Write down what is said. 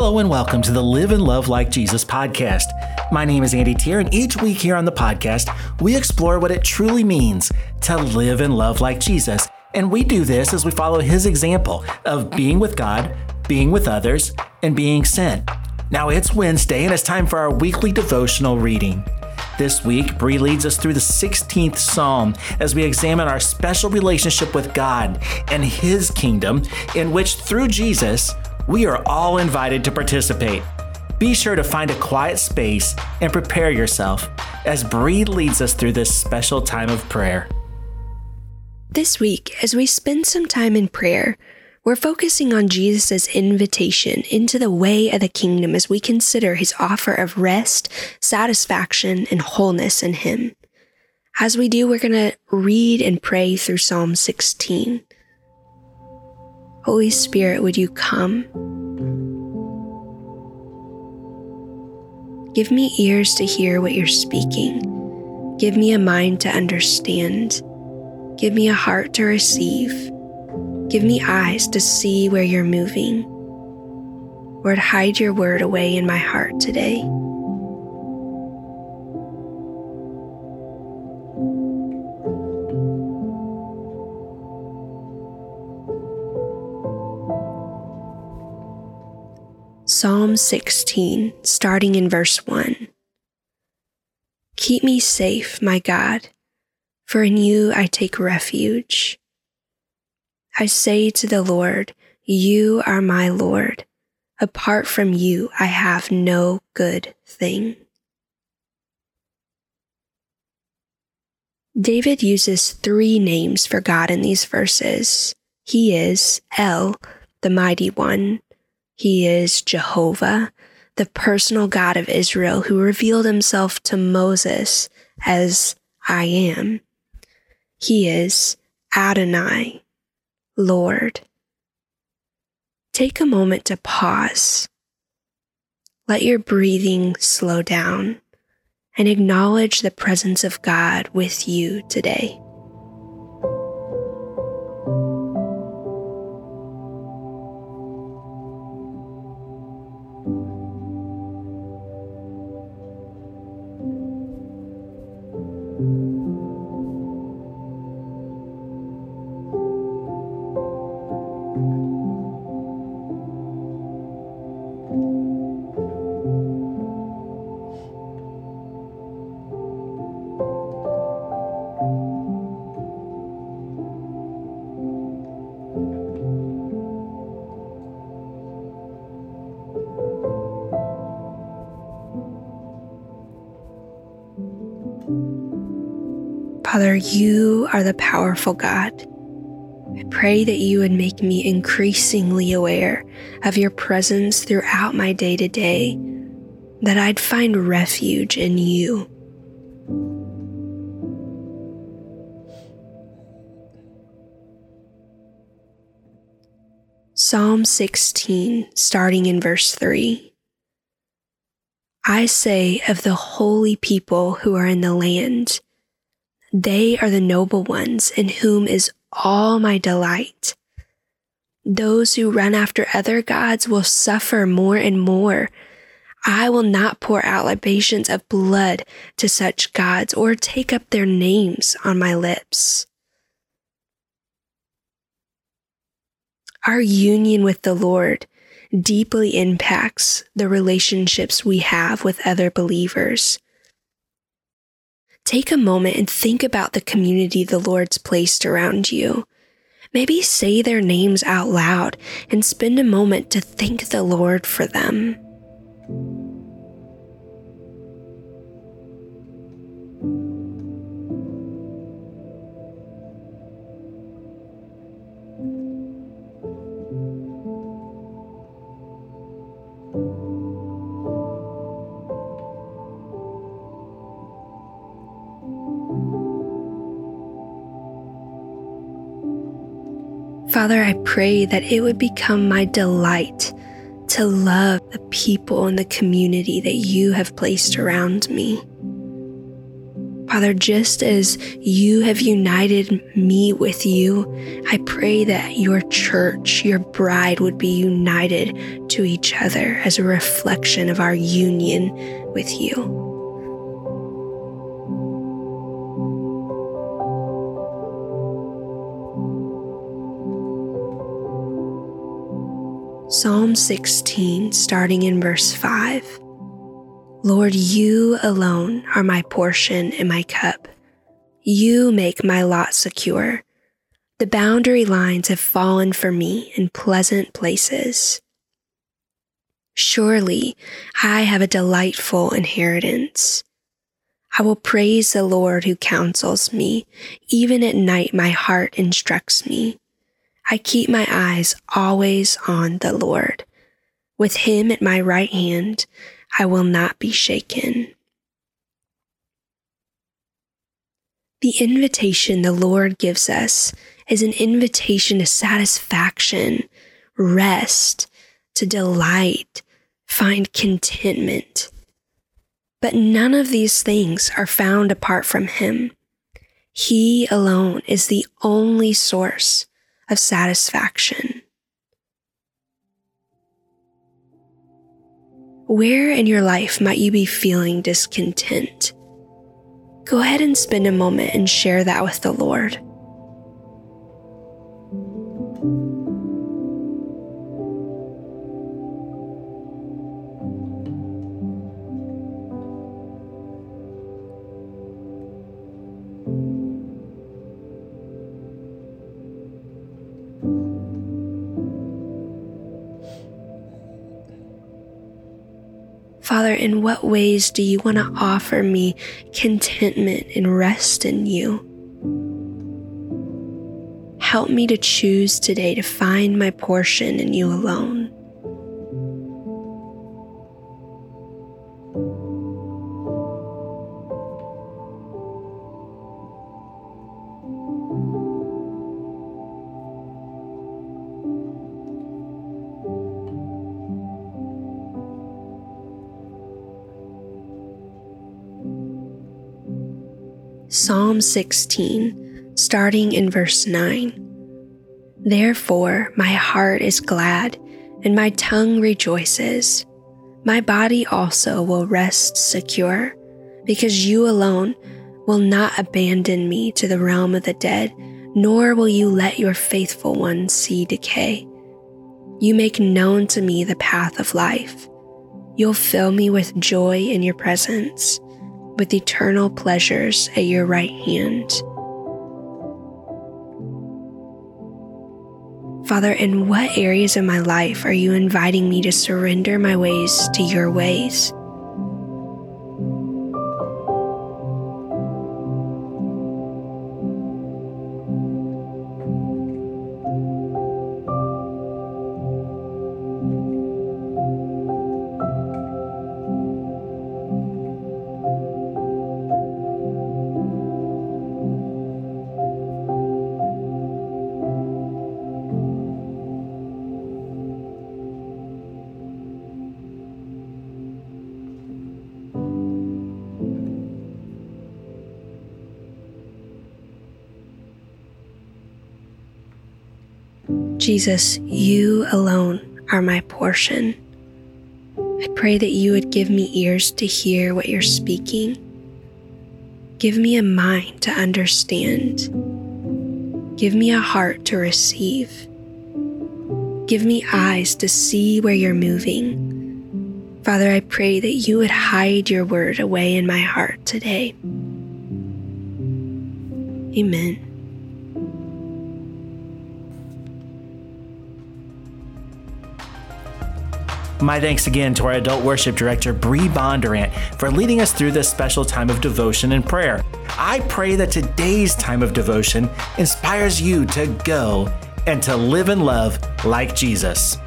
Hello and welcome to the Live and Love Like Jesus podcast. My name is Andy Tier, and each week here on the podcast, we explore what it truly means to live and love like Jesus. And we do this as we follow his example of being with God, being with others, and being sent. Now it's Wednesday, and it's time for our weekly devotional reading. This week, Bree leads us through the 16th Psalm as we examine our special relationship with God and His kingdom, in which through Jesus, we are all invited to participate. Be sure to find a quiet space and prepare yourself as Bree leads us through this special time of prayer. This week, as we spend some time in prayer, we're focusing on Jesus' invitation into the way of the kingdom as we consider his offer of rest, satisfaction, and wholeness in him. As we do, we're going to read and pray through Psalm 16. Holy Spirit, would you come? Give me ears to hear what you're speaking. Give me a mind to understand. Give me a heart to receive. Give me eyes to see where you're moving. Lord, hide your word away in my heart today. Psalm 16, starting in verse 1. Keep me safe, my God, for in you I take refuge. I say to the Lord, You are my Lord. Apart from you, I have no good thing. David uses three names for God in these verses. He is El, the mighty one. He is Jehovah, the personal God of Israel who revealed himself to Moses as I am. He is Adonai, Lord. Take a moment to pause. Let your breathing slow down and acknowledge the presence of God with you today. Father, you are the powerful God. I pray that you would make me increasingly aware of your presence throughout my day to day, that I'd find refuge in you. Psalm 16, starting in verse 3. I say of the holy people who are in the land, they are the noble ones in whom is all my delight. Those who run after other gods will suffer more and more. I will not pour out libations of blood to such gods or take up their names on my lips. Our union with the Lord deeply impacts the relationships we have with other believers take a moment and think about the community the Lord's placed around you. Maybe say their names out loud and spend a moment to thank the Lord for them. Father, I pray that it would become my delight to love the people and the community that you have placed around me. Father, just as you have united me with you, I pray that your church, your bride, would be united to each other as a reflection of our union with you. Psalm 16, starting in verse 5. Lord, you alone are my portion and my cup. You make my lot secure. The boundary lines have fallen for me in pleasant places. Surely I have a delightful inheritance. I will praise the Lord who counsels me. Even at night, my heart instructs me. I keep my eyes always on the Lord. With him at my right hand, I will not be shaken. The invitation the Lord gives us is an invitation to satisfaction, rest, to delight, find contentment. But none of these things are found apart from Him. He alone is the only source of satisfaction. Where in your life might you be feeling discontent? Go ahead and spend a moment and share that with the Lord. Father, in what ways do you want to offer me contentment and rest in you? Help me to choose today to find my portion in you alone. Psalm 16, starting in verse 9. Therefore, my heart is glad, and my tongue rejoices. My body also will rest secure, because you alone will not abandon me to the realm of the dead, nor will you let your faithful one see decay. You make known to me the path of life. You'll fill me with joy in your presence with eternal pleasures at your right hand. Father, in what areas of my life are you inviting me to surrender my ways to your ways? Jesus, you alone are my portion. I pray that you would give me ears to hear what you're speaking. Give me a mind to understand. Give me a heart to receive. Give me eyes to see where you're moving. Father, I pray that you would hide your word away in my heart today. Amen. My thanks again to our adult worship director, Bree Bondurant, for leading us through this special time of devotion and prayer. I pray that today's time of devotion inspires you to go and to live and love like Jesus.